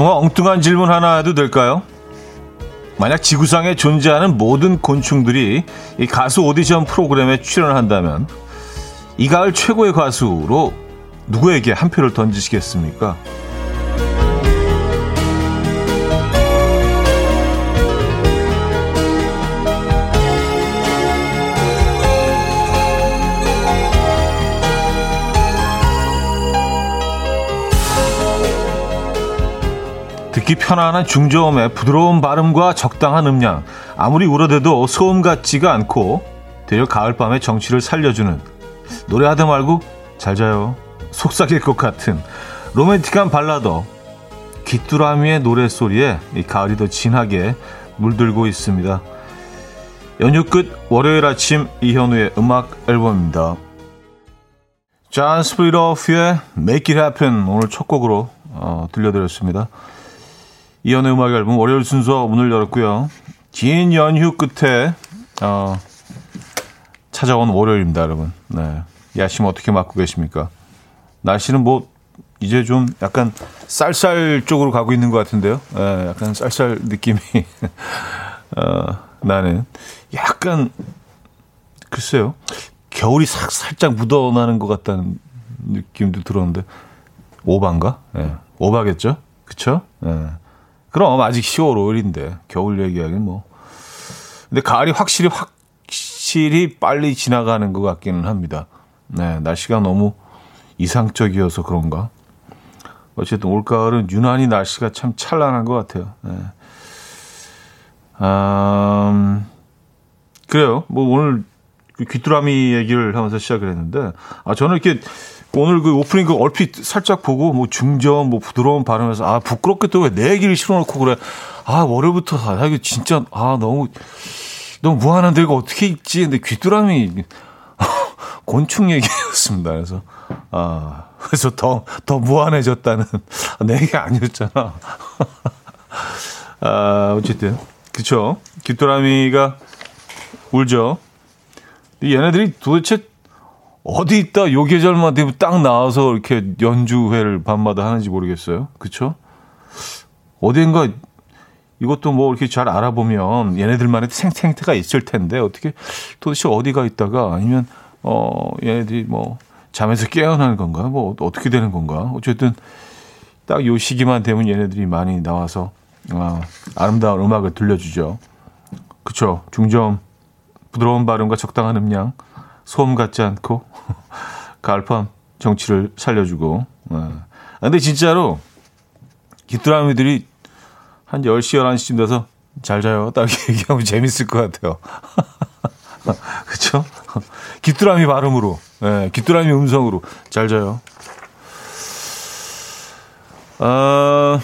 정말 엉뚱한 질문 하나 해도 될까요? 만약 지구상에 존재하는 모든 곤충들이 이 가수 오디션 프로그램에 출연한다면 이 가을 최고의 가수로 누구에게 한 표를 던지시겠습니까? 듣기 편안한 중저음의 부드러운 발음과 적당한 음량, 아무리 울어대도 소음 같지가 않고 되려 가을밤의 정취를 살려주는 노래하다 말고 잘 자요. 속삭일 것 같은 로맨틱한 발라더 귀뚜라미의 노래소리에 이 가을이 더 진하게 물들고 있습니다. 연휴 끝 월요일 아침 이현우의 음악 앨범입니다. 존 스플리토프의 Make It Happen 오늘 첫 곡으로 어, 들려드렸습니다. 이현우의 음악 앨범 월요일 순서 문을 열었고요. 긴 연휴 끝에 어, 찾아온 월요일입니다, 여러분. 네. 야심 어떻게 맞고 계십니까? 날씨는 뭐 이제 좀 약간 쌀쌀 쪽으로 가고 있는 것 같은데요. 네, 약간 쌀쌀 느낌이 어, 나는 약간 글쎄요. 겨울이 싹 살짝 묻어나는 것 같다는 느낌도 들었는데 오바인가? 예. 네, 오바겠죠? 그쵸? 예. 네. 그럼 아직 10월 5일인데 겨울 얘기하기는 뭐. 근데 가을이 확실히 확실히 빨리 지나가는 것 같기는 합니다. 네, 날씨가 너무 이상적이어서 그런가. 어쨌든 올 가을은 유난히 날씨가 참 찬란한 것 같아요. 네. 음, 그래요. 뭐 오늘 그 귀뚜라미 얘기를 하면서 시작을 했는데, 아, 저는 이렇게 오늘 그 오프닝 그 얼핏 살짝 보고 뭐 중저음 뭐 부드러운 발음에서 아, 부끄럽게 또 왜 내 얘기를 실어놓고 그래. 아, 월요일부터 아, 이거 진짜 아, 너무 너무 무한한데 이거 어떻게 읽지? 근데 귀뚜라미 곤충 얘기였습니다. 그래서 아 그래서 더더 무한해졌다는 내 얘기 아니었잖아. 아 어쨌든 그쵸 귀뚜라미가 울죠. 얘네들이 도대체 어디 있다 요 계절만 되면 딱 나와서 이렇게 연주회를 밤마다 하는지 모르겠어요. 그쵸? 어딘가 이것도 뭐 이렇게 잘 알아보면 얘네들만의 생 생태가 있을 텐데 어떻게 도대체 어디가 있다가 아니면 어 얘네들이 뭐 잠에서 깨어나는 건가 뭐 어떻게 되는 건가 어쨌든 딱 요 시기만 되면 얘네들이 많이 나와서 아, 아름다운 음악을 들려주죠. 그쵸 중점 부드러운 발음과 적당한 음량 소음 같지 않고 가을밤 정치를 살려주고 아. 근데 진짜로 귀뚜라미들이 한 10시, 11시쯤 돼서 잘 자요. 딱 얘기하면 재밌을 것 같아요. 그쵸? 귀뚜라미 발음으로, 네, 귀뚜라미 음성으로 잘 자요. 어,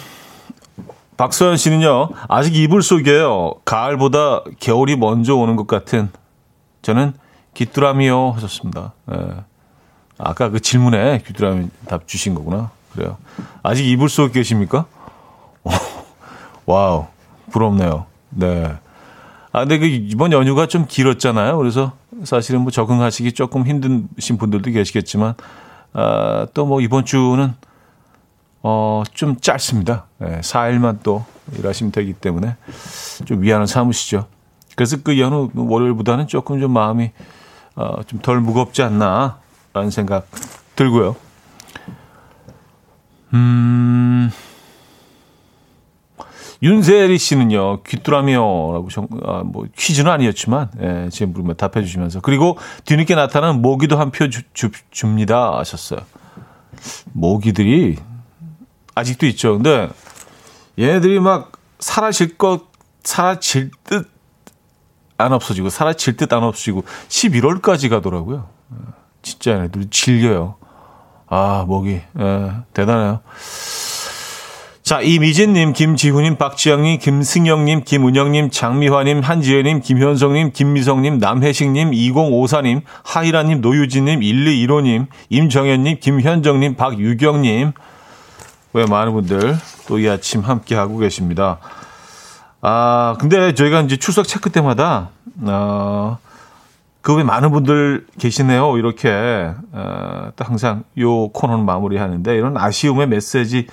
박서연 씨는요, 아직 이불 속에요. 가을보다 겨울이 먼저 오는 것 같은 저는 귀뚜라미요 하셨습니다. 네. 아까 그 질문에 귀뚜라미 답 주신 거구나. 그래요. 아직 이불 속에 계십니까? 와우, 부럽네요. 네. 아, 근데 그 이번 연휴가 좀 길었잖아요. 그래서 사실은 뭐 적응하시기 조금 힘드신 분들도 계시겠지만, 아, 또 뭐 이번 주는, 어, 좀 짧습니다. 네, 4일만 또 일하시면 되기 때문에 좀 위안을 삼으시죠. 그래서 그 연휴 월요일보다는 조금 좀 마음이, 어, 좀 덜 무겁지 않나, 라는 생각 들고요. 음, 윤세리 씨는요, 귀뚜라미요라고 정, 아, 뭐 퀴즈는 아니었지만 예, 지금 물으면 답해 주시면서 그리고 뒤늦게 나타나는 모기도 한 표 줍니다 하셨어요. 모기들이 아직도 있죠. 근데 얘네들이 막 사라질 것 사라질 듯 안 없어지고 사라질 듯 안 없어지고 11월까지 가더라고요. 진짜 얘네들 질려요. 아, 모기. 예, 대단해요. 자, 이미진님, 김지훈님, 박지영님, 김승영님, 김은영님, 장미화님, 한지혜님, 김현성님, 김미성님, 남혜식님, 2054님, 하이라님, 노유진님, 1215님, 임정현님, 김현정님, 박유경님. 왜 많은 분들 또 이 아침 함께하고 계십니다. 아, 근데 저희가 이제 출석 체크 때마다, 어, 그외 많은 분들 계시네요. 이렇게, 어, 또 항상 요 코너는 마무리 하는데, 이런 아쉬움의 메시지,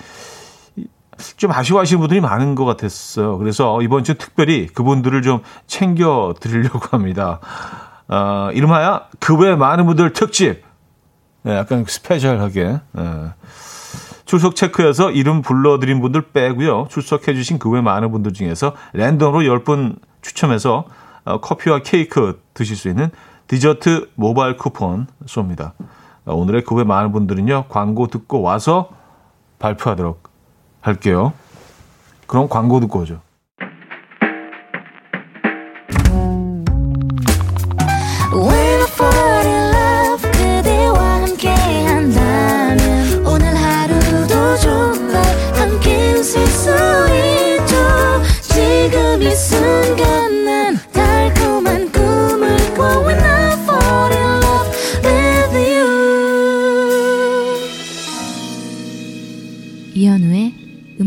좀 아쉬워하시는 분들이 많은 것 같았어요. 그래서 이번 주 특별히 그분들을 좀 챙겨 드리려고 합니다. 어, 이름하여 그 외 많은 분들 특집. 네, 약간 스페셜하게. 네. 출석 체크해서 이름 불러드린 분들 빼고요. 출석해주신 그 외 많은 분들 중에서 랜덤으로 10분 추첨해서 어, 커피와 케이크 드실 수 있는 디저트 모바일 쿠폰 쏩니다. 어, 오늘의 그 외 많은 분들은요. 광고 듣고 와서 발표하도록 할게요. 그럼 광고 듣고 오죠.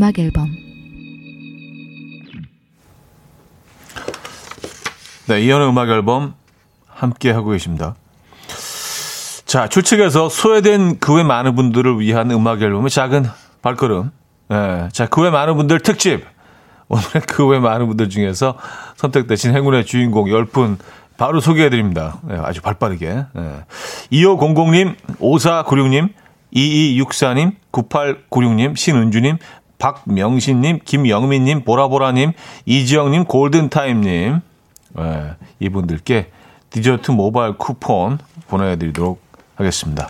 음악 앨범 네, 이현의 음악 앨범 함께 하고 계십니다. 자, 출첵에서 소외된 그 외 많은 분들을 위한 음악 앨범의 작은 발걸음. 네, 자, 그 외 많은 분들 특집. 오늘의 그 외 많은 분들 중에서 선택되신 행운의 주인공 10분 바로 소개해 드립니다. 네, 아주 발 빠르게. 네. 2500님, 5496님, 2264님, 9896님, 신은주님, 박명신님, 김영민님, 보라보라님, 이지영님, 골든타임님, 네, 이분들께 디저트 모바일 쿠폰 보내드리도록 하겠습니다.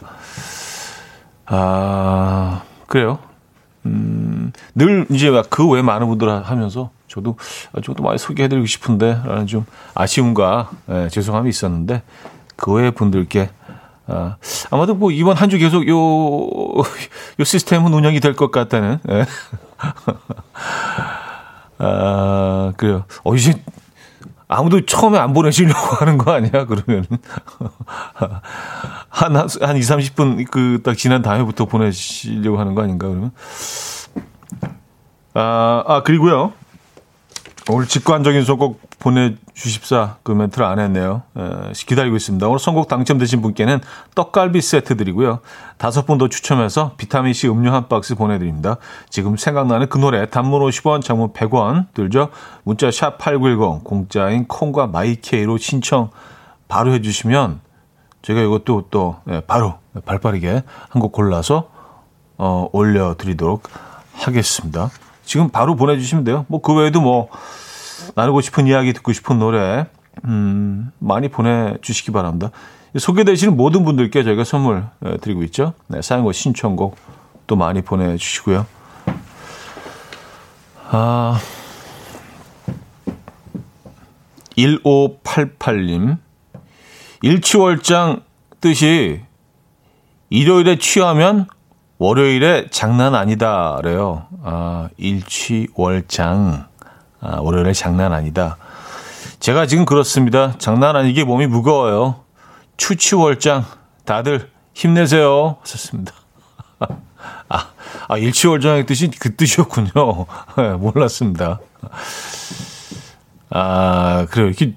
아, 그래요. 음, 늘 이제 그 외 많은 분들 하면서 저도, 저도 많이 소개해드리고 싶은데, 라는 좀 아쉬움과 예, 죄송함이 있었는데, 그 외 분들께 아, 아마도 뭐 이번 한 주 계속 요, 요 시스템은 운영이 될 것 같다는. 예. 아, 그래요. 어, 이제 아무도 처음에 안 보내시려고 하는 거 아니야, 그러면. 한, 한, 한 2, 30분 그 딱 지난 다음에부터 보내시려고 하는 거 아닌가, 그러면. 아, 아, 그리고요. 오늘 직관적인 선곡 보내주십사 그 멘트를 안 했네요. 에, 기다리고 있습니다. 오늘 선곡 당첨되신 분께는 떡갈비 세트 드리고요. 다섯 분 더 추첨해서 비타민C 음료 한 박스 보내드립니다. 지금 생각나는 그 노래 단문 50원, 장문 100원 들죠. 문자 샵 8910 공짜인 콩과 마이케이로 신청 바로 해주시면 제가 이것도 또 예, 바로 발빠르게 한 곡 골라서 어, 올려드리도록 하겠습니다. 지금 바로 보내주시면 돼요. 뭐 그 외에도 뭐 나누고 싶은 이야기 듣고 싶은 노래 음, 많이 보내주시기 바랍니다. 소개되시는 모든 분들께 저희가 선물 드리고 있죠. 네, 사연과 신청곡 또 많이 보내주시고요. 아, 1588님. 일치월장 뜻이 일요일에 취하면 월요일에 장난 아니다래요. 아, 일취월장. 아, 월요일에 장난 아니다. 제가 지금 그렇습니다. 장난 아니게 몸이 무거워요. 추취월장. 다들 힘내세요. 하셨습니다. 아, 아 일취월장의 뜻이 그 뜻이었군요. 네, 몰랐습니다. 아, 그래요. 이렇게,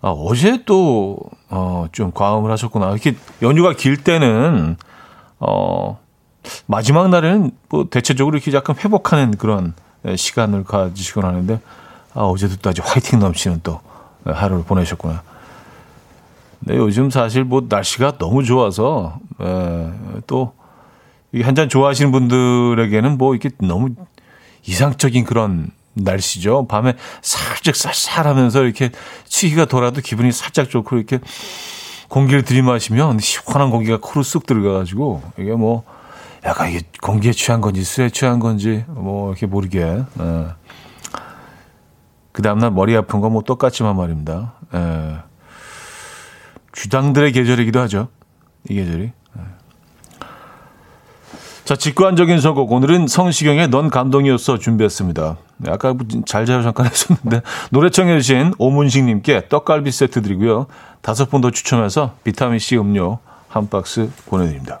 아, 어제 또, 어, 좀 과음을 하셨구나. 이렇게 연휴가 길 때는, 어, 마지막 날에는 뭐 대체적으로 이렇게 약간 회복하는 그런 시간을 가지시곤 하는데 아, 어제도 또 아주 화이팅 넘치는 또 하루를 보내셨구나. 네, 요즘 사실 뭐 날씨가 너무 좋아서 에, 또 한잔 좋아하시는 분들에게는 뭐 이렇게 너무 이상적인 그런 날씨죠. 밤에 살짝 쌀쌀하면서 이렇게 치기가 돌아도 기분이 살짝 좋고 이렇게 공기를 들이마시면 시원한 공기가 코로 쑥 들어가가지고 이게 뭐 약간 이게 공기에 취한 건지 술에 취한 건지 뭐 이렇게 모르게. 예. 그 다음날 머리 아픈 건 뭐 똑같지만 말입니다. 예. 주당들의 계절이기도 하죠. 이 계절이. 예. 자, 직관적인 선곡. 오늘은 성시경의 넌 감동이었어 준비했습니다. 아까 잘잘 잠깐 했었는데 노래 청해주신 오문식님께 떡갈비 세트 드리고요. 다섯 분 더 추첨해서 비타민C 음료 한 박스 보내드립니다.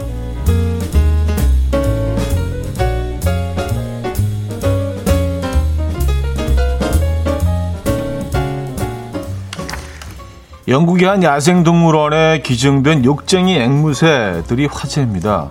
영국의 한 야생동물원에 기증된 욕쟁이 앵무새들이 화제입니다.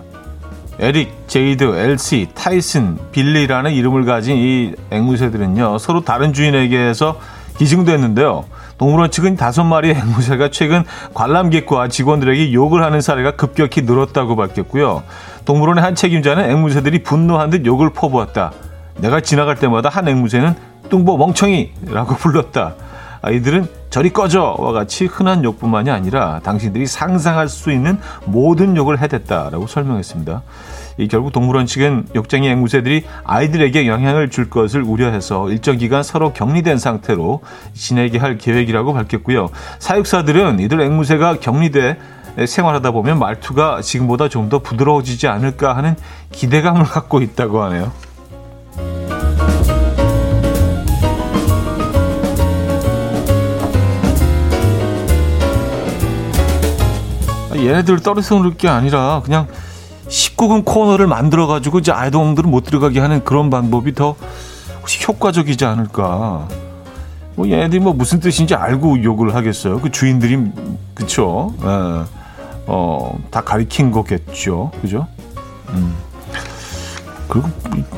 에릭, 제이드, 엘시, 타이슨, 빌리라는 이름을 가진 이 앵무새들은요, 서로 다른 주인에게서 기증됐는데요. 동물원 측은 다섯 마리의 앵무새가 최근 관람객과 직원들에게 욕을 하는 사례가 급격히 늘었다고 밝혔고요. 동물원의 한 책임자는 앵무새들이 분노한 듯 욕을 퍼부었다. 내가 지나갈 때마다 한 앵무새는 뚱보 멍청이라고 불렀다. 아이들은 저리 꺼져와 같이 흔한 욕뿐만이 아니라 당신들이 상상할 수 있는 모든 욕을 해댔다라고 설명했습니다. 이 결국 동물원 측은 욕쟁이 앵무새들이 아이들에게 영향을 줄 것을 우려해서 일정 기간 서로 격리된 상태로 지내게 할 계획이라고 밝혔고요. 사육사들은 이들 앵무새가 격리돼 생활하다 보면 말투가 지금보다 좀 더 부드러워지지 않을까 하는 기대감을 갖고 있다고 하네요. 얘네들 떨어뜨릴 게 아니라 그냥 19금 코너를 만들어 가지고 이제 아이동들은 못 들어가게 하는 그런 방법이 더 혹시 효과적이지 않을까. 뭐 얘네들이 뭐 무슨 뜻인지 알고 욕을 하겠어요. 그 주인들이 그쵸. 예. 어, 다 가리킨 거겠죠. 그죠? 음. 그리고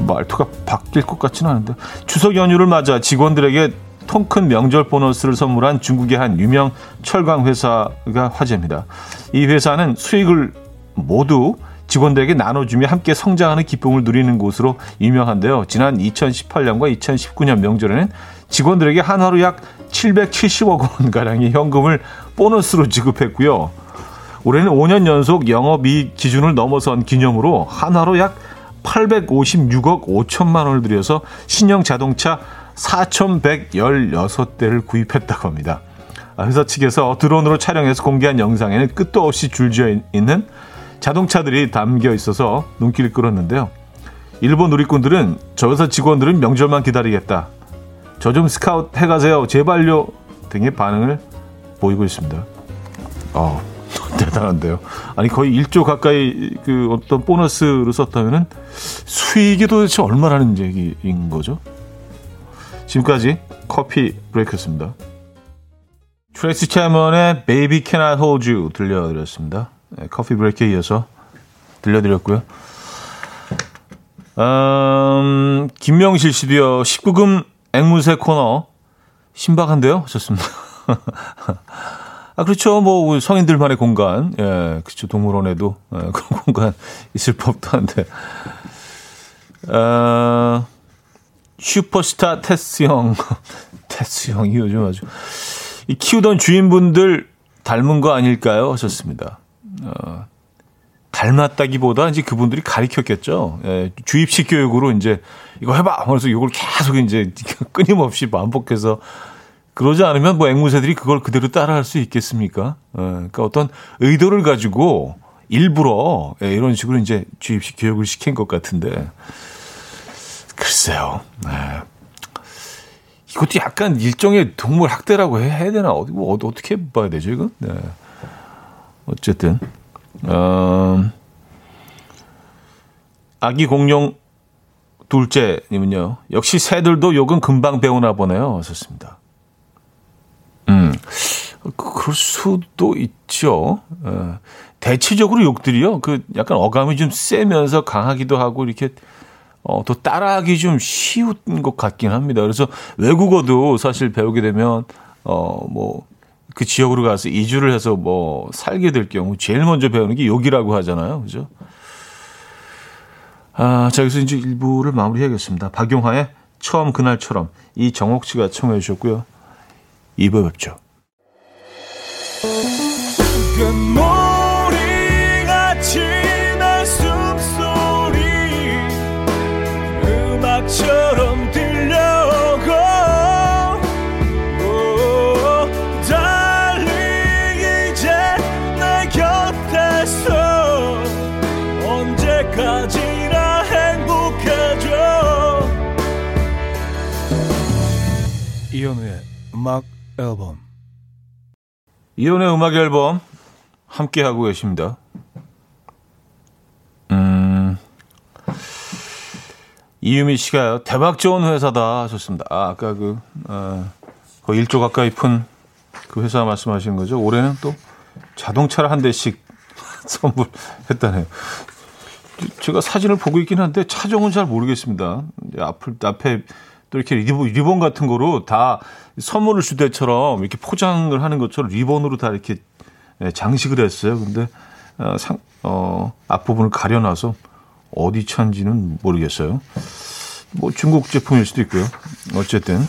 말투가 바뀔 것 같지는 않은데 추석 연휴를 맞아 직원들에게 통 큰 명절 보너스를 선물한 중국의 한 유명 철강 회사가 화제입니다. 이 회사는 수익을 모두 직원들에게 나눠주며 함께 성장하는 기쁨을 누리는 곳으로 유명한데요. 지난 2018년과 2019년 명절에는 직원들에게 한화로 약 770억 원가량의 현금을 보너스로 지급했고요. 올해는 5년 연속 영업이익 기준을 넘어선 기념으로 한화로 약 856억 5천만 원을 들여서 신형 자동차 4,116대를 구입했다고 합니다. 아, 회사 측에서 드론으로 촬영해서 공개한 영상에는 끝도 없이 줄지어 있는 자동차들이 담겨 있어서 눈길을 끌었는데요. 일본 누리꾼들은 저 회사 직원들은 명절만 기다리겠다. 저 좀 스카웃 해가세요. 제발요. 등의 반응을 보이고 있습니다. 어, 대단한데요. 아니 거의 1조 가까이 그 어떤 보너스를 썼다면은 수익이 도대체 얼마라는 얘기인 거죠? 지금까지 커피 브레이크였습니다. 트레이시 채프먼의 Baby Can I Hold You 들려드렸습니다. 네, 커피 브레이크에 이어서 들려드렸고요. 음, 김명실 씨도요. 19금 앵무새 코너 신박한데요? 좋습니다. 아, 그렇죠. 뭐, 성인들만의 공간. 예, 그렇죠. 동물원에도 예, 그런 공간 있을 법도 한데. 어, 슈퍼스타 테스 형. 테스 형이 요즘 아주. 이 키우던 주인분들 닮은 거 아닐까요? 하셨습니다. 어, 닮았다기보다 이제 그분들이 가리켰겠죠. 예, 주입식 교육으로 이제 이거 해봐! 그래서 이걸 계속 이제 끊임없이 반복해서 그러지 않으면 뭐 앵무새들이 그걸 그대로 따라할 수 있겠습니까? 예, 그러니까 어떤 의도를 가지고 일부러 예, 이런 식으로 이제 주입식 교육을 시킨 것 같은데 글쎄요. 네. 이것도 약간 일종의 동물 학대라고 해야 되나? 어디, 뭐, 어떻게 봐야 되죠, 이건? 네. 어쨌든, 어, 아기 공룡 둘째님은요, 역시 새들도 욕은 금방 배우나 보네요. 하셨습니다. 음, 그럴 수도 있죠. 어, 대체적으로 욕들이요, 그 약간 어감이 좀 세면서 강하기도 하고, 이렇게 어, 또 따라하기 좀 쉬운 것 같긴 합니다. 그래서 외국어도 사실 배우게 되면, 어, 뭐, 그 지역으로 가서 이주를 해서 뭐 살게 될 경우 제일 먼저 배우는 게 욕이라고 하잖아요. 그죠? 아, 자, 여기서 이제 일부를 마무리해야겠습니다. 박용화의 처음 그날처럼 이정옥 씨가 청해 주셨고요. 2부 뵙죠. 음악 앨범 이현우의 음악 앨범 함께 하고 계십니다. 음, 이유미 씨가요, 대박 좋은 회사다 하셨습니다. 아, 아까 그, 어, 거의 1조 가까이 푼 그 회사 말씀하시는 거죠. 올해는 또 자동차를 한 대씩 선물했다네요. 제가 사진을 보고 있긴 한데 차종은 잘 모르겠습니다. 앞을 앞에 또 이렇게 리본 같은 거로 다 선물을 줄 때처럼 이렇게 포장을 하는 것처럼 리본으로 다 이렇게 예, 장식을 했어요. 근데 어, 상, 어, 앞부분을 가려놔서 어디 차인지는 모르겠어요. 뭐 중국 제품일 수도 있고요. 어쨌든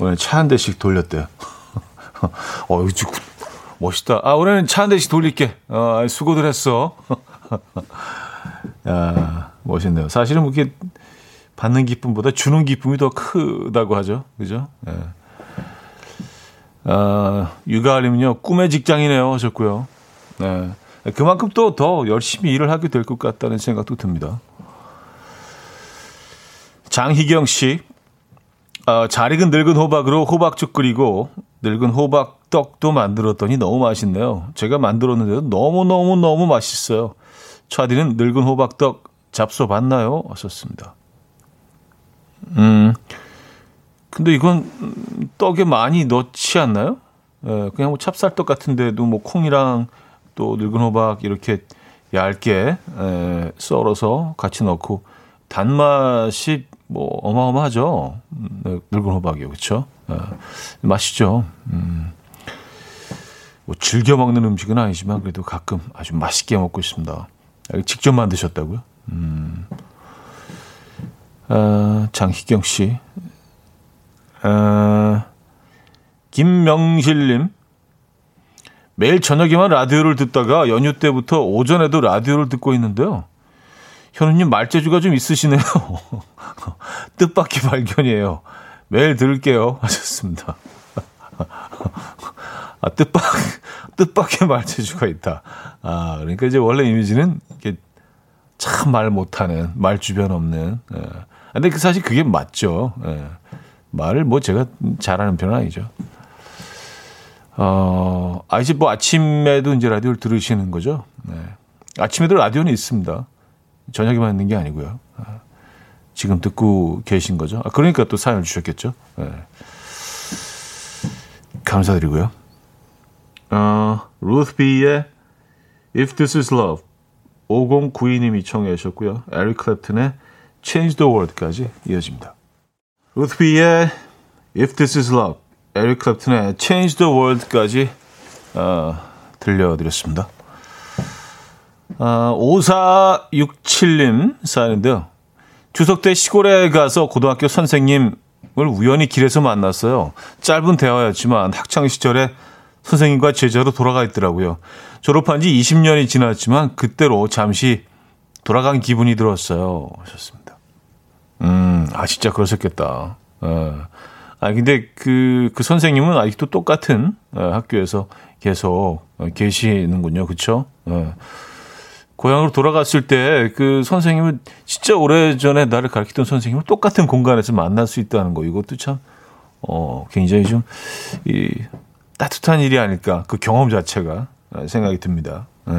오늘 차 한 대씩 돌렸대요. 어, 이거 멋있다. 아, 오늘은 차한 대씩 돌릴게. 어, 수고들 했어. 야, 멋있네요. 사실은 뭐 이렇게 받는 기쁨보다 주는 기쁨이 더 크다고 하죠. 그죠? 예. 아, 육아하려면요, 꿈의 직장이네요. 하셨고요. 네. 그만큼 또 더 열심히 일을 하게 될 것 같다는 생각도 듭니다. 장희경 씨, 어, 잘 익은 늙은 호박으로 호박죽 끓이고 늙은 호박 떡도 만들었더니 너무 맛있네요. 제가 만들었는데도 너무 너무 너무 맛있어요. 차디는 늙은 호박떡 잡숴 봤나요? 하셨습니다. 음, 근데 이건 떡에 많이 넣지 않나요? 예, 그냥 뭐 찹쌀떡 같은데도 뭐 콩이랑 또 늙은 호박 이렇게 얇게 예, 썰어서 같이 넣고 단맛이 뭐 어마어마하죠. 네, 늙은 호박이요, 그렇죠? 예, 맛있죠. 음. 뭐 즐겨 먹는 음식은 아니지만 그래도 가끔 아주 맛있게 먹고 있습니다. 직접 만드셨다고요? 음. 어, 장희경 씨. 어, 김명실님. 매일 저녁에만 라디오를 듣다가 연휴 때부터 오전에도 라디오를 듣고 있는데요. 현우님 말재주가 좀 있으시네요. 뜻밖의 발견이에요. 매일 들을게요. 하셨습니다. 아, 뜻밖, 뜻밖의 말재주가 있다. 아, 그러니까 이제 원래 이미지는 이게 참 말 못하는, 말 주변 없는. 예. 근데 그 사실 그게 맞죠. 예. 말을 뭐 제가 잘하는 편은 아니죠. 어, 아, 이제 뭐 아침에도 이제 라디오를 들으시는 거죠. 네. 아침에도 라디오는 있습니다. 저녁에만 있는 게 아니고요. 아, 지금 듣고 계신 거죠. 아, 그러니까 또 사연을 주셨겠죠. 네. 감사드리고요. 어, 루트 비의 If This Is Love 5092님이 청해 주셨고요. 에릭 클랩튼의 Change the World까지 이어집니다. 루트 비의 If This Is Love, 에릭 클랩튼의 Change the World까지 어, 들려드렸습니다. 어, 5467님 사연인데요. 추석 때 시골에 가서 고등학교 선생님을 우연히 길에서 만났어요. 짧은 대화였지만 학창 시절에 선생님과 제자로 돌아가 있더라고요. 졸업한 지 20년이 지났지만 그때로 잠시 돌아간 기분이 들었어요. 하셨습니다. 음, 아, 진짜 그러셨겠다. 어. 아, 근데 그, 그 선생님은 아직도 똑같은 어, 학교에서 계속 어, 계시는군요. 그쵸? 어. 고향으로 돌아갔을 때 그 선생님은 진짜 오래 전에 나를 가르치던 선생님을 똑같은 공간에서 만날 수 있다는 거. 이것도 참, 어, 굉장히 좀, 이, 따뜻한 일이 아닐까. 그 경험 자체가 생각이 듭니다. 예.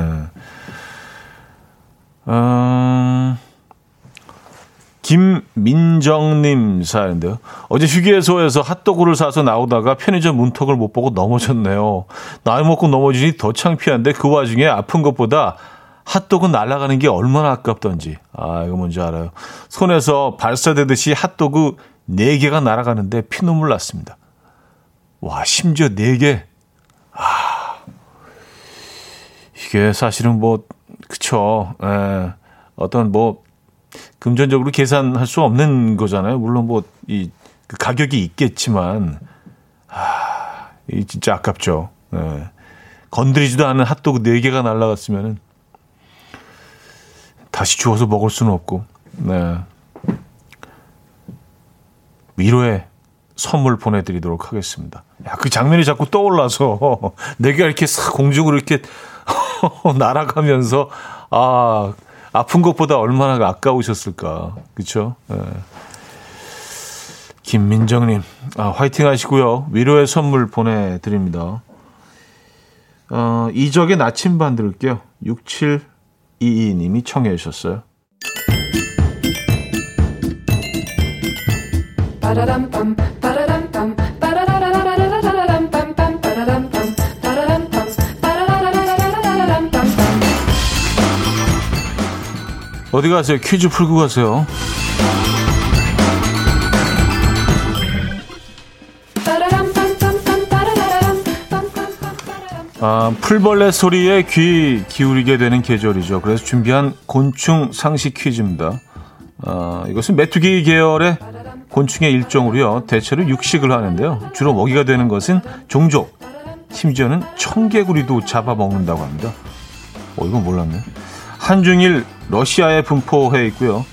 음, 김민정님 사연인데요. 어제 휴게소에서 핫도그를 사서 나오다가 편의점 문턱을 못 보고 넘어졌네요. 나이 먹고 넘어지니 더 창피한데 그 와중에 아픈 것보다 핫도그 날아가는 게 얼마나 아깝던지. 아, 이거 뭔지 알아요. 손에서 발사되듯이 핫도그 4개가 날아가는데 피눈물 났습니다. 와, 심지어 4개. 아, 이게 사실은 뭐, 그쵸. 예, 어떤 뭐, 금전적으로 계산할 수 없는 거잖아요. 물론 뭐, 이, 그 가격이 있겠지만, 아, 이 진짜 아깝죠. 예. 건드리지도 않은 핫도그 4개가 날라갔으면은, 다시 주워서 먹을 수는 없고, 네. 위로의 선물 보내드리도록 하겠습니다. 야, 그 장면이 자꾸 떠올라서 내가 이렇게 싹 공중으로 이렇게 날아가면서 아 아픈 것보다 얼마나 아까우셨을까, 그렇죠? 네. 김민정님, 아, 화이팅 하시고요. 위로의 선물 보내드립니다. 어, 이적의 나침반 들을게요. 6722님이 청해 주셨어요. 어디 가세요? 퀴즈 풀고 가세요. 아, 풀벌레 소리에 귀 기울이게 되는 계절이죠. 그래서 준비한 곤충 상식 퀴즈입니다. 아, 이것은 메뚜기 계열의 곤충의 일종으로요. 대체로 육식을 하는데요. 주로 먹이가 되는 것은 종족, 심지어는 청개구리도 잡아먹는다고 합니다. 어, 이건 몰랐네. 한중일 러시아에 분포해 있고요.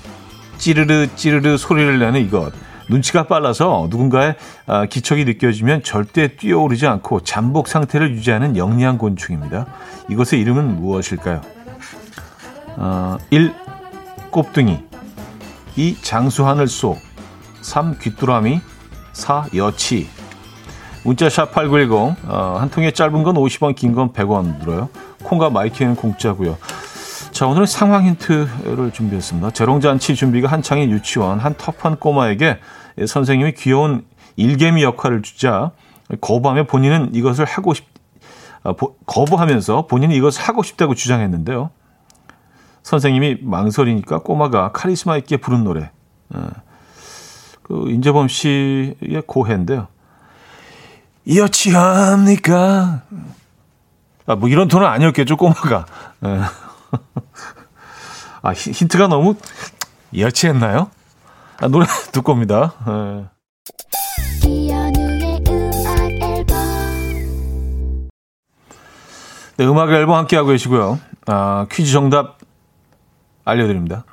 찌르르 찌르르 소리를 내는 이것. 눈치가 빨라서 누군가의 아, 기척이 느껴지면 절대 뛰어오르지 않고 잠복 상태를 유지하는 영리한 곤충입니다. 이것의 이름은 무엇일까요? 어, 1. 꼽등이 2. 장수하늘 속 3. 귀뚜라미 4. 여치 문자 샵 8910 어, 한 통에 짧은 건 50원 긴 건 100원 들어요. 콩과 마이케이는 공짜고요. 자, 오늘은 상황 힌트를 준비했습니다. 재롱잔치 준비가 한창인 유치원 한 터프한 꼬마에게 선생님이 귀여운 일개미 역할을 주자 거부하며 본인은 이것을 하고 싶 아, 거부하면서 본인이 이것을 하고 싶다고 주장했는데요. 선생님이 망설이니까 꼬마가 카리스마 있게 부른 노래. 예. 그 임재범 씨의 고해인데요. 여치합니까? 아, 뭐 이런 톤은 아니었겠죠, 꼬마가. 예. 아, 힌트가 너무 여치했나요? 아, 노래 듣고 옵니다. 네. 네, 음악 앨범 함께하고 계시고요. 아, 퀴즈 정답 알려드립니다.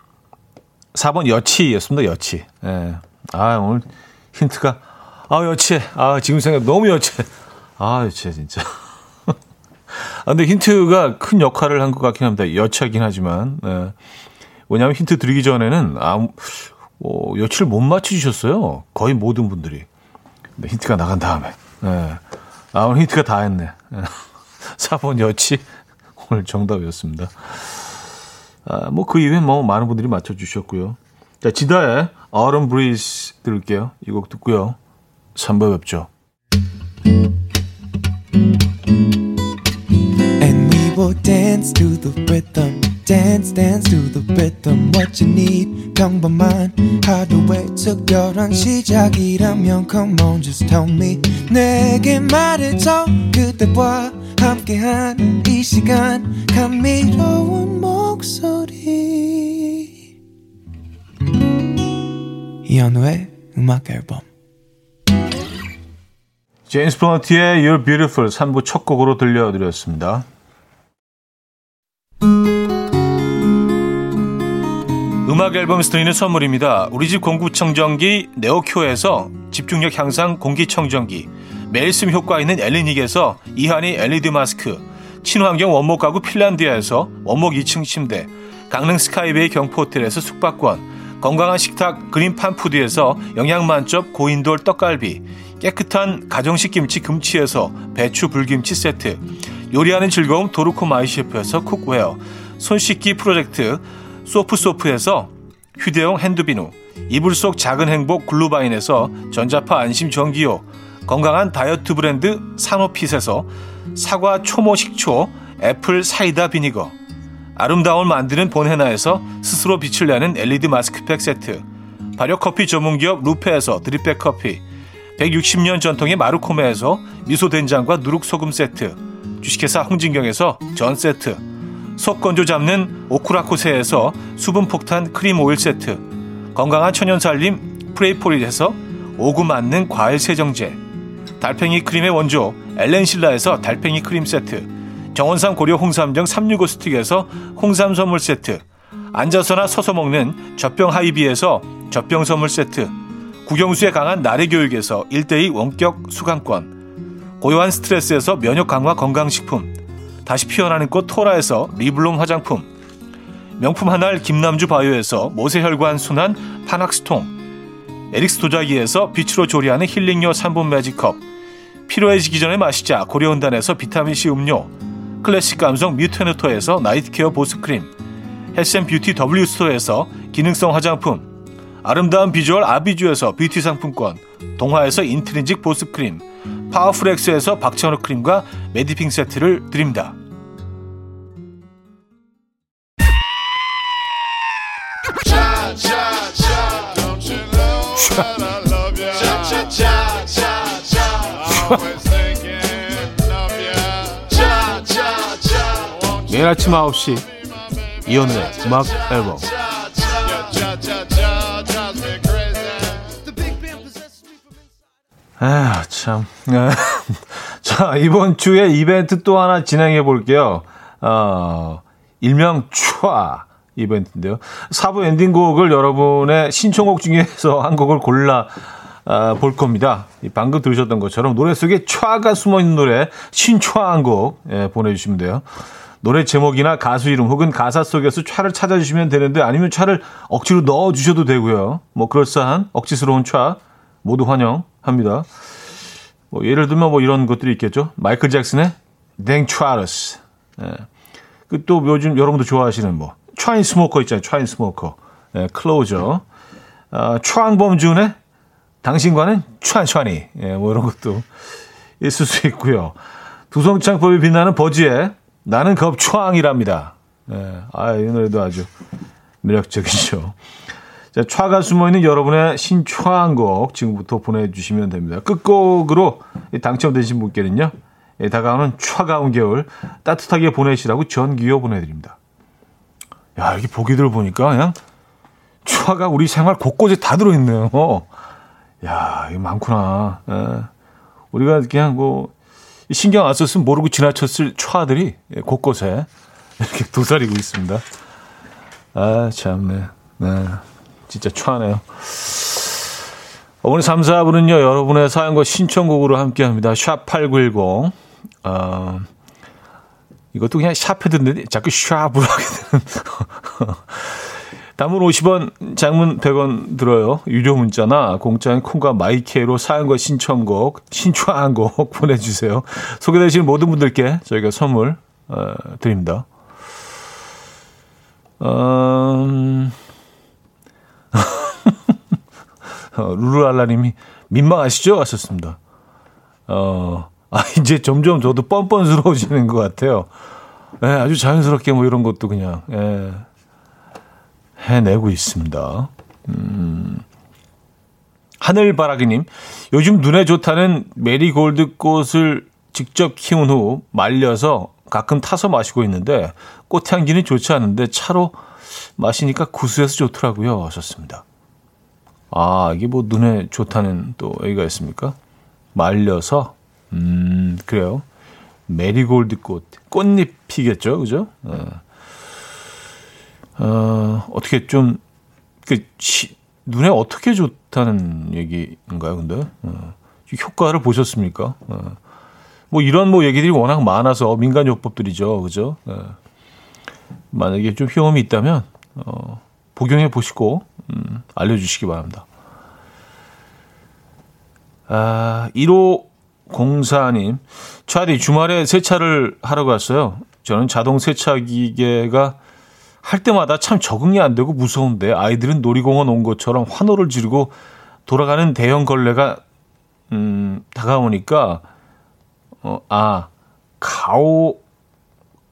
4번 여치였습니다, 여치. 예. 아, 오늘 힌트가, 아, 여치. 아, 지금 생각 너무 여치. 아, 여치, 진짜. 아, 근데 힌트가 큰 역할을 한 것 같긴 합니다. 여치하긴 하지만. 예. 왜냐하면 힌트 드리기 전에는 아무, 뭐, 여치를 못 맞추셨어요. 거의 모든 분들이. 네, 힌트가 나간 다음에. 네. 아, 오늘 힌트가 다 했네. 4번 여치. 오늘 정답이었습니다. 아, 뭐, 그 이후에 뭐, 많은 분들이 맞춰주셨고요. 자, 지다의 Autumn Breeze 들을게요. 이 곡 듣고요. 3부 뵙죠. Dance to the rhythm. dance dance to the rhythm what you need 평범한 하루의 특별한 시작이라면 come on just tell me 내게 말해줘 그대와 함께한 이 시간 감미로운 목소리 이현우의 음악 앨범 제임스 플런티의 You're Beautiful 3부 첫 곡으로 들려드렸습니다. 음악 앨범에서 드리는 선물입니다. 우리 집 공구청정기 네오큐에서 집중력 향상 공기청정기 매일 쓴 효과 있는 엘리닉에서 이하늬 LED 마스크 친환경 원목 가구 핀란디아에서 원목 2층 침대 강릉 스카이베이 경포호텔에서 숙박권 건강한 식탁 그린팜푸드에서 영양만점 고인돌 떡갈비 깨끗한 가정식 김치 금치에서 배추 불김치 세트 요리하는 즐거움 도르코 마이셰프에서 cookware 손 씻기 프로젝트 소프소프에서 휴대용 핸드비누, 이불 속 작은 행복 글루바인에서 전자파 안심 전기요, 건강한 다이어트 브랜드 산오핏에서 사과 초모 식초 apple cider vinegar, 아름다움을 만드는 본헤나에서 스스로 빛을 내는 LED 마스크팩 세트, 발효 커피 전문기업 루페에서 드립백 커피, 160년 전통의 마루코메에서 미소 된장과 누룩 소금 세트, 주식회사 홍진경에서 전 세트, 속 건조 잡는 오크라코세에서 수분 폭탄 크림 오일 세트, 건강한 천연 살림 프레이포리에서 오구 맞는 과일 세정제, 달팽이 크림의 원조 엘렌실라에서 달팽이 크림 세트, 정원삼 고려 홍삼정 365 스틱에서 홍삼 선물 세트, 앉아서나 서서 먹는 젖병 하이비에서 젖병 선물 세트, 국영수에 강한 나래 교육에서 1대2 원격 수강권, 고요한 스트레스에서 면역 강화 건강식품, 다시 피어나는 꽃 토라에서 리블롬 화장품. 명품 한알 김남주 바이오에서 모세혈관 순환 파낙스통. 에릭스 도자기에서 빛으로 조리하는 힐링요 3분 매직컵. 피로해지기 전에 마시자 고려온단에서 비타민C 음료. 클래식 감성 뮤테너토에서 night care 보습크림. 헬스앤뷰티 W스토어에서 기능성 화장품. 아름다운 비주얼 아비주에서 뷰티 상품권. 동화에서 인트리직 보습크림. 파워풀엑스에서 박찬호 크림과 메디핑 세트를 드립니다. 매일 아침 9시 이연의 음악 앨범 아, 참. 자, 이번 주에 이벤트 또 하나 진행해 볼게요. 어, 일명 촤 이벤트인데요. 4부 엔딩곡을 여러분의 신청곡 중에서 한 곡을 골라 어, 볼 겁니다. 방금 들으셨던 것처럼 노래 속에 촤가 숨어 있는 노래 신촤한 곡 예, 보내주시면 돼요. 노래 제목이나 가수 이름 혹은 가사 속에서 촤를 찾아주시면 되는데 아니면 촤를 억지로 넣어주셔도 되고요. 뭐 그럴싸한 억지스러운 촤 모두 환영합니다. 뭐 예를 들면 뭐 이런 것들이 있겠죠. 마이클 잭슨의 댕 트라러스. 예. 그또 요즘 여러분도 좋아하시는 뭐 트라인 스모커 있잖아요. 트라인 스모커. 예, 클로저. 아, 트랑범준의 당신과는 트란트라니. 예, 뭐 이런 것도 있을 수 있고요. 두성창법이 빛나는 버지의 나는 겁초항이랍니다. 예, 아, 이 노래도 아주 매력적이죠. 자, 촤가 숨어있는 여러분의 신초항곡 지금부터 보내주시면 됩니다. 끝곡으로 당첨되신 분께는요, 예, 다가오는 차가운 겨울 따뜻하게 보내시라고 전기요 보내드립니다. 야, 이렇게 보기들 보니까 그냥 촤가 우리 생활 곳곳에 다 들어있네요. 야, 이거 많구나. 예. 우리가 그냥 뭐, 신경 안 썼으면 모르고 지나쳤을 촤들이 곳곳에 이렇게 도사리고 있습니다. 아, 참네. 네. 진짜 촤네요. 오늘 3, 4분은요, 여러분의 사연과 신청곡으로 함께 합니다. 샵8910. 어, 이것도 그냥 샵 해듣는데 자꾸 샵으로 하게 되는. 담은 50원, 장문 100원 들어요. 유료 문자나 공짜인 콩과 마이케로 사연과 신청곡, 신청한 곡 보내주세요. 소개되신 모든 분들께 저희가 선물 어, 드립니다. 음... 어, 루루알라님이 민망하시죠? 하셨습니다. 어, 아, 이제 점점 저도 뻔뻔스러워지는 것 같아요. 예, 아주 자연스럽게 뭐 이런 것도 그냥, 예, 해내고 있습니다. 음. 하늘바라기님, 요즘 눈에 좋다는 메리골드 꽃을 직접 키운 후 말려서 가끔 타서 마시고 있는데 꽃향기는 좋지 않은데 차로 마시니까 구수해서 좋더라고요. 하셨습니다. 아, 이게 뭐 눈에 좋다는 또 얘기가 있습니까? 말려서, 음, 그래요. 메리골드 꽃, 꽃잎이겠죠, 그죠? 어. 어, 어떻게 좀, 그, 시, 눈에 어떻게 좋다는 얘기인가요, 근데? 어, 효과를 보셨습니까? 어. 뭐 이런 뭐 얘기들이 워낙 많아서 민간요법들이죠, 그죠? 어. 만약에 좀 효험이 있다면, 어, 복용해 보시고, 음, 알려주시기 바랍니다. 아, 1호 공사님, 차디 주말에 세차를 하러 갔어요. 저는 자동 세차 기계가 할 때마다 참 적응이 안 되고 무서운데 아이들은 놀이공원 온 것처럼 환호를 지르고 돌아가는 대형 걸레가 음, 다가오니까 어, 아 가오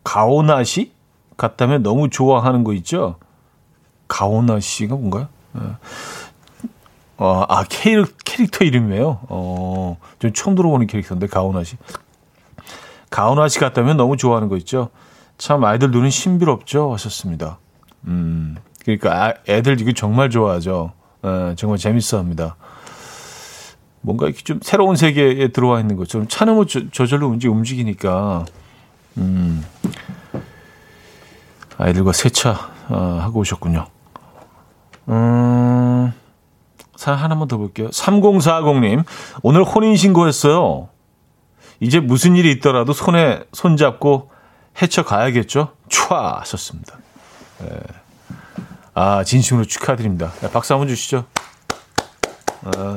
가오나시 같다면 너무 좋아하는 거 있죠. 가오나시가 뭔가요? 네. 어, 아 캐릭, 캐릭터 이름이에요. 어, 좀 처음 들어보는 캐릭터인데 가오나시. 가오나시 같다면 너무 좋아하는 거 있죠. 참 아이들 눈은 신비롭죠 하셨습니다. 음, 그러니까 아, 애들 이거 정말 좋아하죠. 에, 정말 재밌어합니다. 뭔가 이렇게 좀 새로운 세계에 들어와 있는 것처럼 차는 뭐 저, 저절로 움직 움직이니까 음, 아이들과 세차 어, 하고 오셨군요. 음, 사연 하나만 더 볼게요. 3040님, 오늘 혼인신고했어요. 이제 무슨 일이 있더라도 손에 손잡고 헤쳐 가야겠죠? 촤! 하셨습니다. 네. 아, 진심으로 축하드립니다. 네, 박수 한번 주시죠. 아,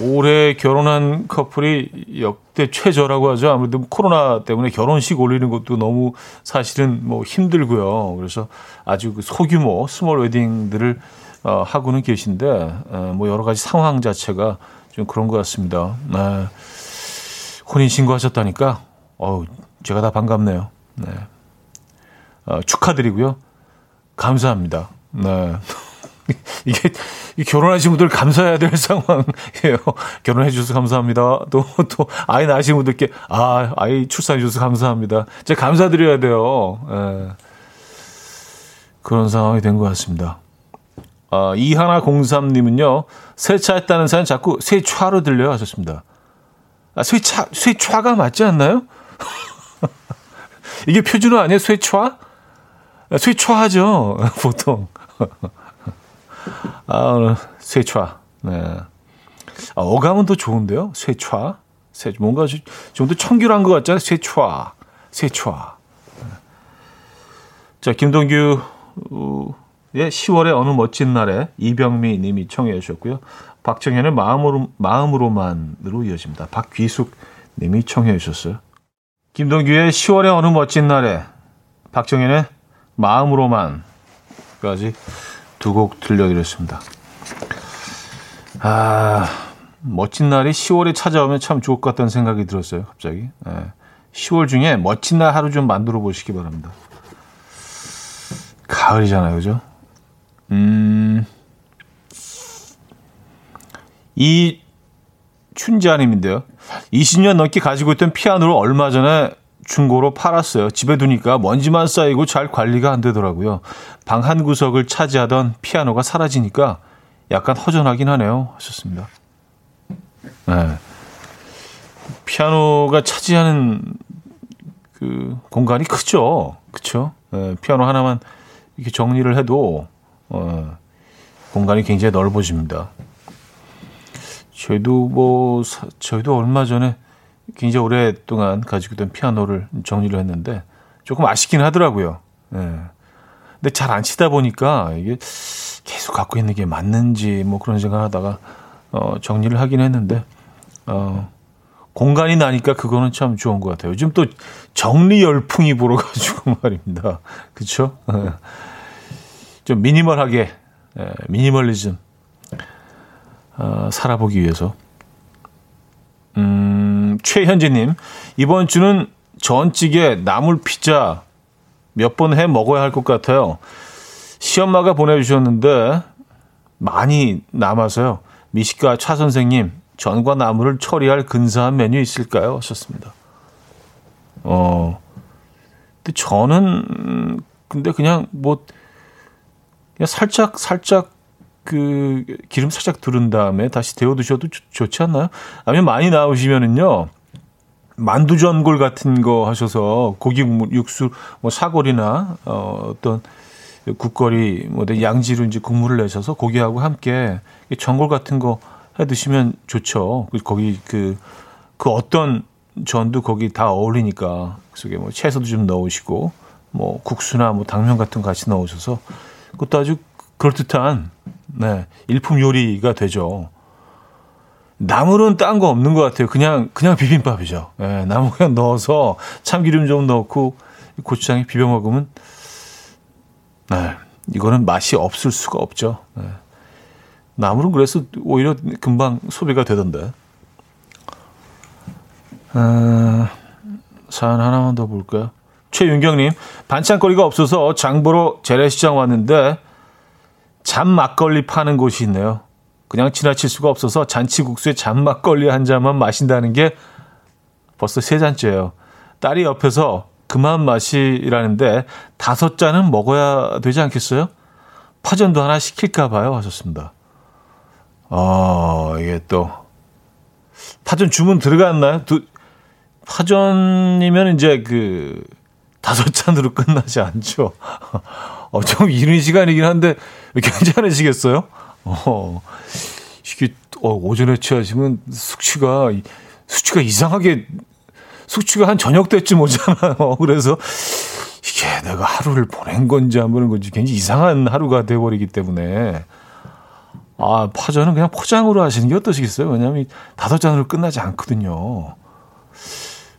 올해 결혼한 커플이 역대 최저라고 하죠. 아무래도 코로나 때문에 결혼식 올리는 것도 너무 사실은 뭐 힘들고요. 그래서 아주 그 소규모 스몰 웨딩들을 어, 하고는 계신데 어, 뭐 여러 가지 상황 자체가 좀 그런 것 같습니다. 네. 혼인 신고하셨다니까 어우 제가 다 반갑네요. 네. 어, 축하드리고요. 감사합니다. 네. 이게 결혼하신 분들 감사해야 될 상황이에요. 결혼해 주셔서 감사합니다. 또, 또, 아이 낳으신 분들께, 아, 아이 출산해 주셔서 감사합니다. 제가 감사드려야 돼요. 예. 그런 상황이 된 것 같습니다. 아, 이하나03님은요, 세차했다는 사연 자꾸 세차로 들려요 하셨습니다. 아, 쇠차, 쇠차가 맞지 않나요? 이게 표준어 아니에요? 쇠차? 쇠차하죠, 보통. 아, 쇠차. 네. 아, 어감은 더 좋은데요? 쇠차. 쇠, 뭔가 좀 더 청결한 것 같잖아요? 쇠차. 쇠차. 자, 김동규, 예, 10월의 어느 멋진 날에 이병미 님이 청해 주셨고요. 박정현의 마음으로, 마음으로만으로 이어집니다. 박귀숙 님이 청해 주셨어요. 김동규의 10월의 어느 멋진 날에 박정현의 마음으로만까지 두 곡 들려드렸습니다. 아, 멋진 날이 10월에 찾아오면 참 좋을 것 같다는 생각이 들었어요, 갑자기. 네. 10월 중에 멋진 날 하루 좀 만들어 보시기 바랍니다. 가을이잖아요, 그죠? 음, 이 춘자님인데요. 20년 넘게 가지고 있던 피아노를 얼마 전에 중고로 팔았어요. 집에 두니까 먼지만 쌓이고 잘 관리가 안 되더라고요. 방 한 구석을 차지하던 피아노가 사라지니까 약간 허전하긴 하네요. 하셨습니다. 네. 피아노가 차지하는 그 공간이 크죠. 그쵸? 네, 피아노 하나만 이렇게 정리를 해도, 어, 공간이 굉장히 넓어집니다. 저희도 뭐, 저희도 얼마 전에 굉장히 오랫동안 가지고 있던 피아노를 정리를 했는데 조금 아쉽긴 하더라고요. 예. 근데 잘 안 치다 보니까 이게 계속 갖고 있는 게 맞는지 뭐 그런 생각 하다가 어, 정리를 하긴 했는데 어, 공간이 나니까 그거는 참 좋은 것 같아요. 요즘 또 정리 열풍이 불어가지고 말입니다. 예. 좀 미니멀하게, 예, 미니멀리즘, 어, 살아보기 위해서. 음, 최현지님, 이번 주는 전찌개, 나물 피자 몇 번 해 먹어야 할 것 같아요. 시엄마가 보내주셨는데 많이 남아서요. 미식가 차 선생님, 전과 나물을 처리할 근사한 메뉴 있을까요? 하셨습니다. 어, 근데 저는, 근데 그냥 뭐, 그냥 살짝, 살짝 그 기름 살짝 두른 다음에 다시 데워 두셔도 좋, 지 않나요? 아니면 많이 나오시면은요. 만두 전골 같은 거 하셔서 고기 육수 뭐 사골이나 어 어떤 국거리 뭐 양지로 이제 국물을 내셔서 고기하고 함께 전골 같은 거 해 드시면 좋죠. 그 거기 그그 그 어떤 전도 거기 다 어울리니까 그 속에 뭐 채소도 좀 넣으시고 뭐 국수나 뭐 당면 같은 거 같이 넣으셔서 그것도 아주 그럴듯한 네, 일품 요리가 되죠. 나물은 딴 거 없는 것 같아요. 그냥 그냥 비빔밥이죠. 네, 나물 그냥 넣어서 참기름 좀 넣고 고추장에 비벼 먹으면 네, 이거는 맛이 없을 수가 없죠. 네. 나물은 그래서 오히려 금방 소비가 되던데. 아, 사연 하나만 더 볼까요? 최윤경님, 반찬거리가 없어서 장보러 재래시장 왔는데 잔 막걸리 파는 곳이 있네요. 그냥 지나칠 수가 없어서 잔치국수에 잔 막걸리 한 잔만 마신다는 게 벌써 세 잔째예요. 딸이 옆에서 그만 마시라는데 다섯 잔은 먹어야 되지 않겠어요? 파전도 하나 시킬까 봐요 하셨습니다. 어, 이게 또 파전 주문 들어갔나요? 두, 파전이면 이제 그 다섯 잔으로 끝나지 않죠. 어, 좀 이른 시간이긴 한데 괜찮으시겠어요? 어, 이게 어, 오전에 취하시면 숙취가 수치가 이상하게 숙취가 한 저녁 때쯤 오잖아요. 그래서 이게 내가 하루를 보낸 건지 안 보낸 건지 굉장히 이상한 하루가 돼버리기 때문에 아, 파전은 그냥 포장으로 하시는 게 어떠시겠어요? 왜냐하면 다섯 잔으로 끝나지 않거든요.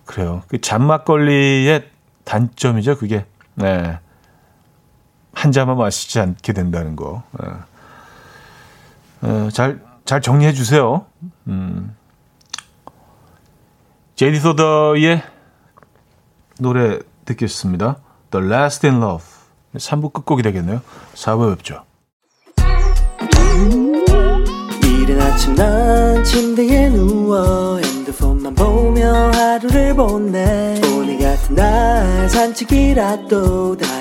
그래요. 그 잔막걸리의 단점이죠, 그게. 네. 한 잔만 마시지 않게 된다는 거. 네. 어, 잘, 잘 정리해 주세요. 음. 제디 소더의 노래 듣겠습니다. The Last in Love. 3부 끝곡이 되겠네요. 4부 뵙죠. 아침 난 침대에 누워 핸드폰만 보며 하루를 보내 오늘 같은 날 산책이라도 다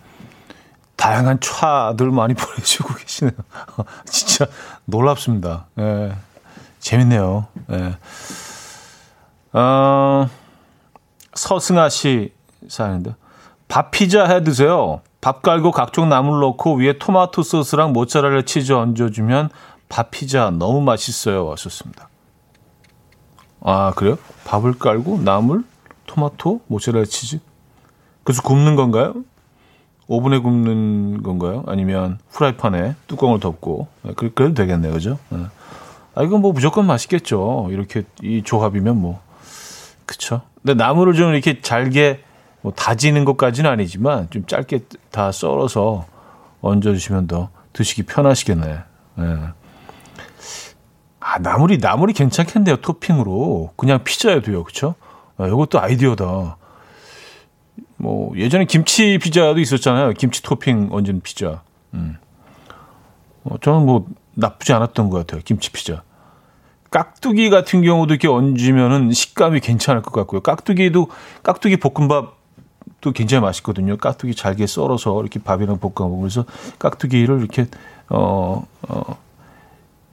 다양한 차들 많이 보내주고 계시네요. 진짜 놀랍습니다. 예, 재밌네요. 예. 어, 서승아 씨 사연인데 밥 피자 해 드세요. 밥 깔고 각종 나물 넣고 위에 토마토 소스랑 모짜렐라 치즈 얹어주면 밥 피자 너무 맛있어요. 왔었습니다. 아 그래요? 밥을 깔고 나물, 토마토, 모짜렐라 치즈. 그래서 굽는 건가요? 오븐에 굽는 건가요? 아니면 프라이팬에 뚜껑을 덮고 네, 그래도 되겠네요, 그죠? 네. 아 이건 뭐 무조건 맛있겠죠. 이렇게 이 조합이면 뭐 그쵸? 근데 나물을 좀 이렇게 잘게 뭐 다지는 것까지는 아니지만 좀 짧게 다 썰어서 얹어주시면 더 드시기 편하시겠네. 네. 아 나물이 나물이 괜찮겠네요 토핑으로 그냥 피자에 도요, 그쵸? 아, 이것도 아이디어다. 뭐 예전에 김치 피자도 있었잖아요. 김치 토핑 얹은 피자. 음. 어, 저는 뭐 나쁘지 않았던 것 같아요. 김치 피자. 깍두기 같은 경우도 이렇게 얹으면은 식감이 괜찮을 것 같고요. 깍두기도 깍두기 볶음밥도 굉장히 맛있거든요. 깍두기 잘게 썰어서 이렇게 밥이랑 볶아 먹으면서 깍두기를 이렇게 어, 어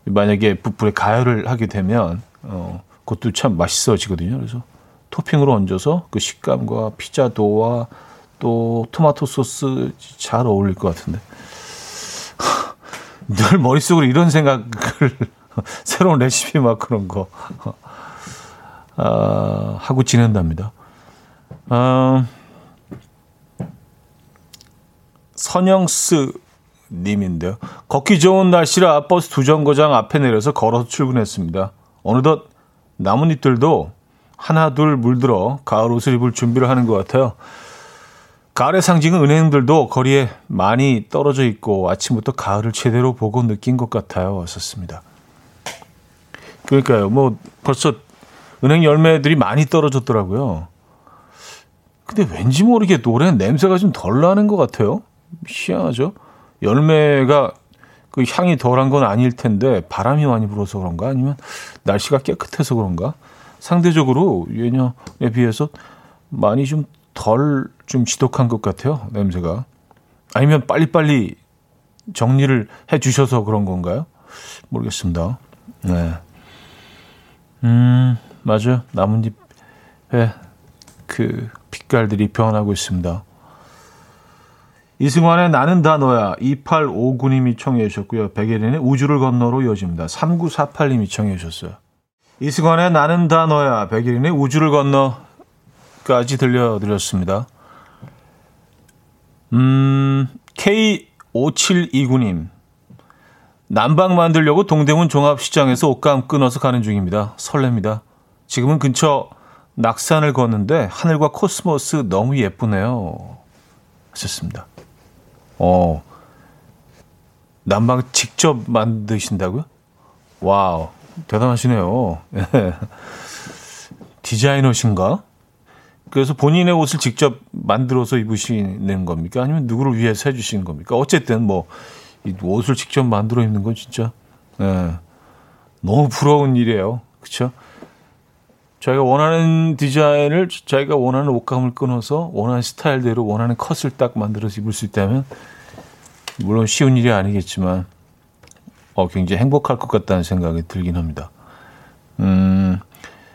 만약에 불에 가열을 하게 되면 어 그것도 참 맛있어지거든요. 그래서 토핑으로 얹어서 그 식감과 피자 도와 또 토마토 소스 잘 어울릴 것 같은데. 늘 머릿속으로 이런 생각을 새로운 레시피 막 그런 거 아, 하고 지낸답니다. 아, 선영스 님인데요. 걷기 좋은 날씨라 버스 두 정거장 앞에 내려서 걸어서 출근했습니다. 어느덧 나뭇잎들도 하나 둘 물들어 가을 옷을 입을 준비를 하는 것 같아요. 가을의 상징은 은행들도 거리에 많이 떨어져 있고 아침부터 가을을 제대로 보고 느낀 것 같아요. 왔었습니다. 그러니까요. 뭐 벌써 은행 열매들이 많이 떨어졌더라고요. 근데 왠지 모르게 노래 냄새가 좀 덜 나는 것 같아요. 희한하죠. 열매가 그 향이 덜한 건 아닐 텐데 바람이 많이 불어서 그런가 아니면 날씨가 깨끗해서 그런가 상대적으로 예년에 비해서 많이 좀 덜좀 좀 지독한 것 같아요 냄새가 아니면 빨리빨리 정리를 해 주셔서 그런 건가요 모르겠습니다 네. 음 맞아요 나뭇잎에 그 빛깔들이 변하고 있습니다 이승환의 나는 다 너야 2859님이 청해 주셨고요. 백예린의 우주를 건너로 이어집니다. 3948님이 청해 주셨어요. 이승환의 나는 다 너야 백예린의 우주를 건너까지 들려드렸습니다. 음, K5729님. 남방 만들려고 동대문 종합시장에서 옷감 끊어서 가는 중입니다. 설렙니다. 지금은 근처 낙산을 걷는데 하늘과 코스모스 너무 예쁘네요. 하셨습니다. 어, 남방 직접 만드신다고요? 와우, 대단하시네요. 디자이너신가? 그래서 본인의 옷을 직접 만들어서 입으시는 겁니까? 아니면 누구를 위해서 해주시는 겁니까? 어쨌든 뭐, 이 옷을 직접 만들어 입는 건 진짜, 예, 너무 부러운 일이에요. 그쵸? 저희가 원하는 디자인을 저희가 원하는 옷감을 끊어서 원하는 스타일대로 원하는 컷을 딱 만들어서 입을 수 있다면 물론 쉬운 일이 아니겠지만 어, 굉장히 행복할 것 같다는 생각이 들긴 합니다. 음,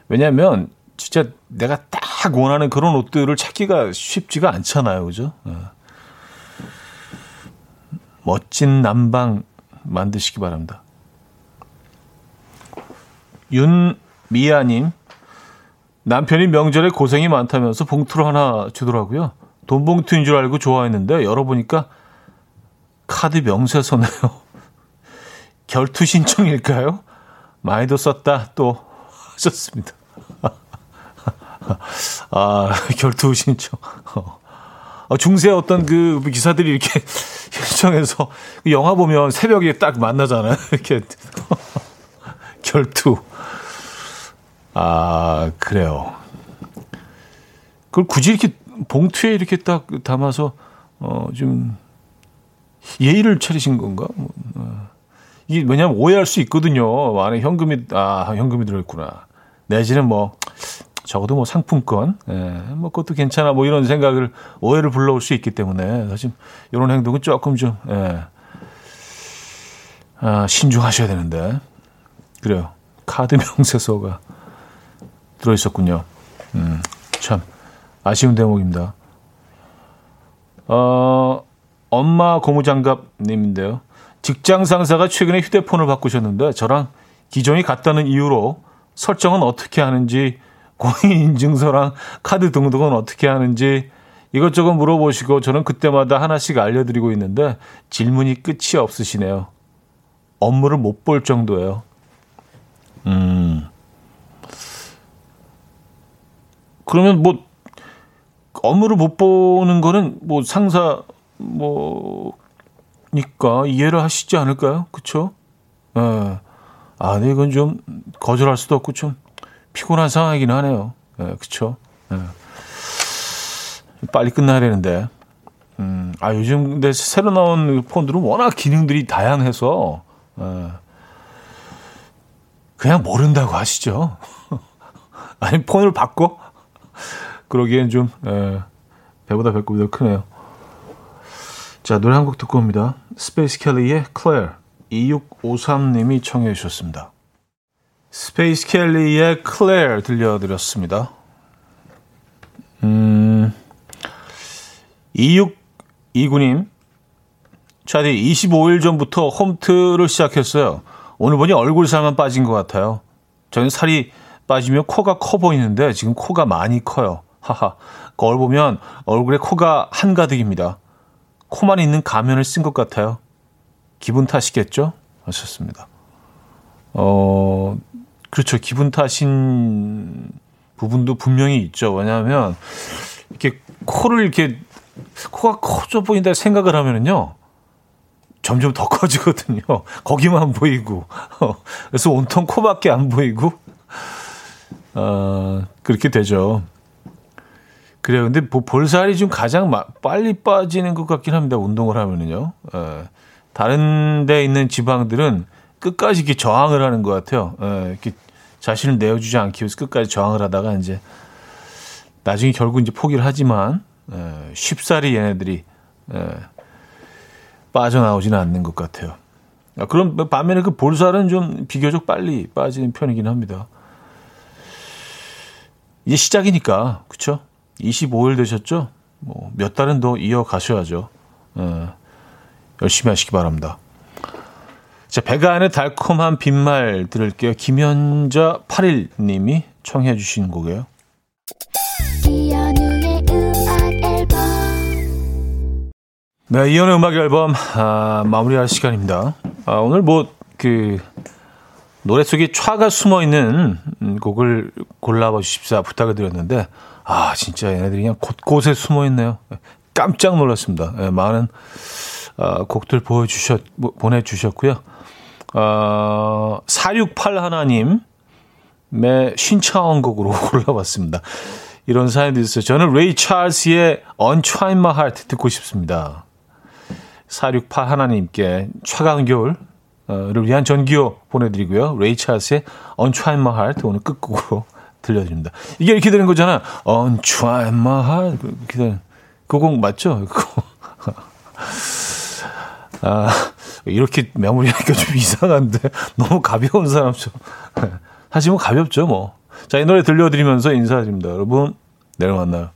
왜냐하면 진짜 내가 딱딱 원하는 그런 옷들을 찾기가 쉽지가 않잖아요. 그죠? 네. 멋진 남방 만드시기 바랍니다. 윤미아님, 남편이 명절에 고생이 많다면서 봉투를 하나 주더라고요. 돈 봉투인 줄 알고 좋아했는데 열어보니까 카드 명세서네요. 결투 신청일까요? 많이도 썼다 또 하셨습니다. 아 결투 신청. 어, 중세 어떤 그 기사들이 이렇게 신청해서 영화 보면 새벽에 딱 만나잖아요. 이렇게 결투. 아 그래요. 그걸 굳이 이렇게 봉투에 이렇게 딱 담아서 어 좀 예의를 차리신 건가? 뭐, 어. 이게 왜냐하면 오해할 수 있거든요. 안에 현금이 아 현금이 들어있구나. 내지는 뭐 적어도 뭐 상품권, 예, 뭐 그것도 괜찮아, 뭐 이런 생각을 오해를 불러올 수 있기 때문에 사실 이런 행동은 조금 좀 예, 아, 신중하셔야 되는데 그래요. 카드 명세서가 들어 있었군요. 음, 참 아쉬운 대목입니다. 어, 엄마 고무장갑님인데요. 직장 상사가 최근에 휴대폰을 바꾸셨는데 저랑 기종이 같다는 이유로 설정은 어떻게 하는지 공인인증서랑 카드 등등은 어떻게 하는지 이것저것 물어보시고 저는 그때마다 하나씩 알려드리고 있는데 질문이 끝이 없으시네요. 업무를 못 볼 정도예요. 음. 그러면 뭐 업무를 못 보는 거는 뭐 상사 뭐 니까 이해를 하시지 않을까요? 그쵸? 예. 아, 네, 이건 좀 거절할 수도 없고 좀 피곤한 상황이긴 하네요. 예, 그쵸? 예. 빨리 끝나야 되는데. 음, 아, 요즘 근데 새로 나온 폰들은 워낙 기능들이 다양해서, 예. 그냥 모른다고 하시죠. 아니, 폰을 바꿔? 그러기엔 좀, 예, 배보다 배꼽이 더 크네요. 자, 노래 한 곡 듣고 옵니다. 스페이스 켈리의 클레어 2653님이 청해 주셨습니다. 스페이스 켈리의 클레어 들려드렸습니다. 음, 2629님, 차디 25일 전부터 홈트를 시작했어요. 오늘 보니 얼굴살만 빠진 것 같아요. 저는 살이 빠지며 코가 커 보이는데 지금 코가 많이 커요. 하하. 거울 보면 얼굴에 코가 한가득입니다. 코만 있는 가면을 쓴 것 같아요. 기분 탓이겠죠? 하셨습니다. 어, 그렇죠. 기분 탓인 부분도 분명히 있죠. 왜냐하면, 이렇게 코를 이렇게, 코가 커져 보인다 생각을 하면은요, 점점 더 커지거든요. 거기만 보이고. 그래서 온통 코밖에 안 보이고, 어, 그렇게 되죠. 그래요. 근데 뭐 볼살이 좀 가장 마, 빨리 빠지는 것 같긴 합니다. 운동을 하면은요. 예. 다른 데 있는 지방들은 끝까지 이렇게 저항을 하는 것 같아요. 예. 이렇게 자신을 내어주지 않기 위해서 끝까지 저항을 하다가 이제 나중에 결국 이제 포기를 하지만 예. 쉽사리 얘네들이 예. 빠져나오지는 않는 것 같아요. 아, 그럼 반면에 그 볼살은 좀 비교적 빨리 빠지는 편이긴 합니다. 이제 시작이니까 그렇죠? 25일 되셨죠? 뭐 몇 달은 더 이어가셔야죠. 예, 열심히 하시기 바랍니다. 자, 배가 안에 달콤한 빈말 들을게요. 김현자 8일님이 청해 주신 곡이에요. 네, 이연의 음악 앨범 아, 마무리할 시간입니다. 아, 오늘 뭐 그 노래 속에 촤가 숨어 있는 곡을 골라봐 주십사 부탁을 드렸는데 아, 진짜 얘네들이 그냥 곳곳에 숨어 있네요. 깜짝 놀랐습니다. 네, 많은 어, 곡들 보여주셨, 보내주셨고요. 어, 468 하나님의 신청한 곡으로 골라봤습니다. 이런 사연도 있어요. 저는 레이 찰스의 Untwine My Heart 듣고 싶습니다. 468 하나님께 차가운 겨울을 위한 전기호 보내드리고요. 레이 찰스의 Untwine My Heart 오늘 끝곡으로 들려줍니다. 이게 이렇게 되는 거잖아. On try my heart. 그곡 맞죠? 그거. 아, 이렇게 메모리하니까 좀 이상한데. 너무 가벼운 사람처럼. 하지만 가볍죠, 뭐. 자, 이 노래 들려드리면서 인사드립니다. 여러분, 내일 만나요.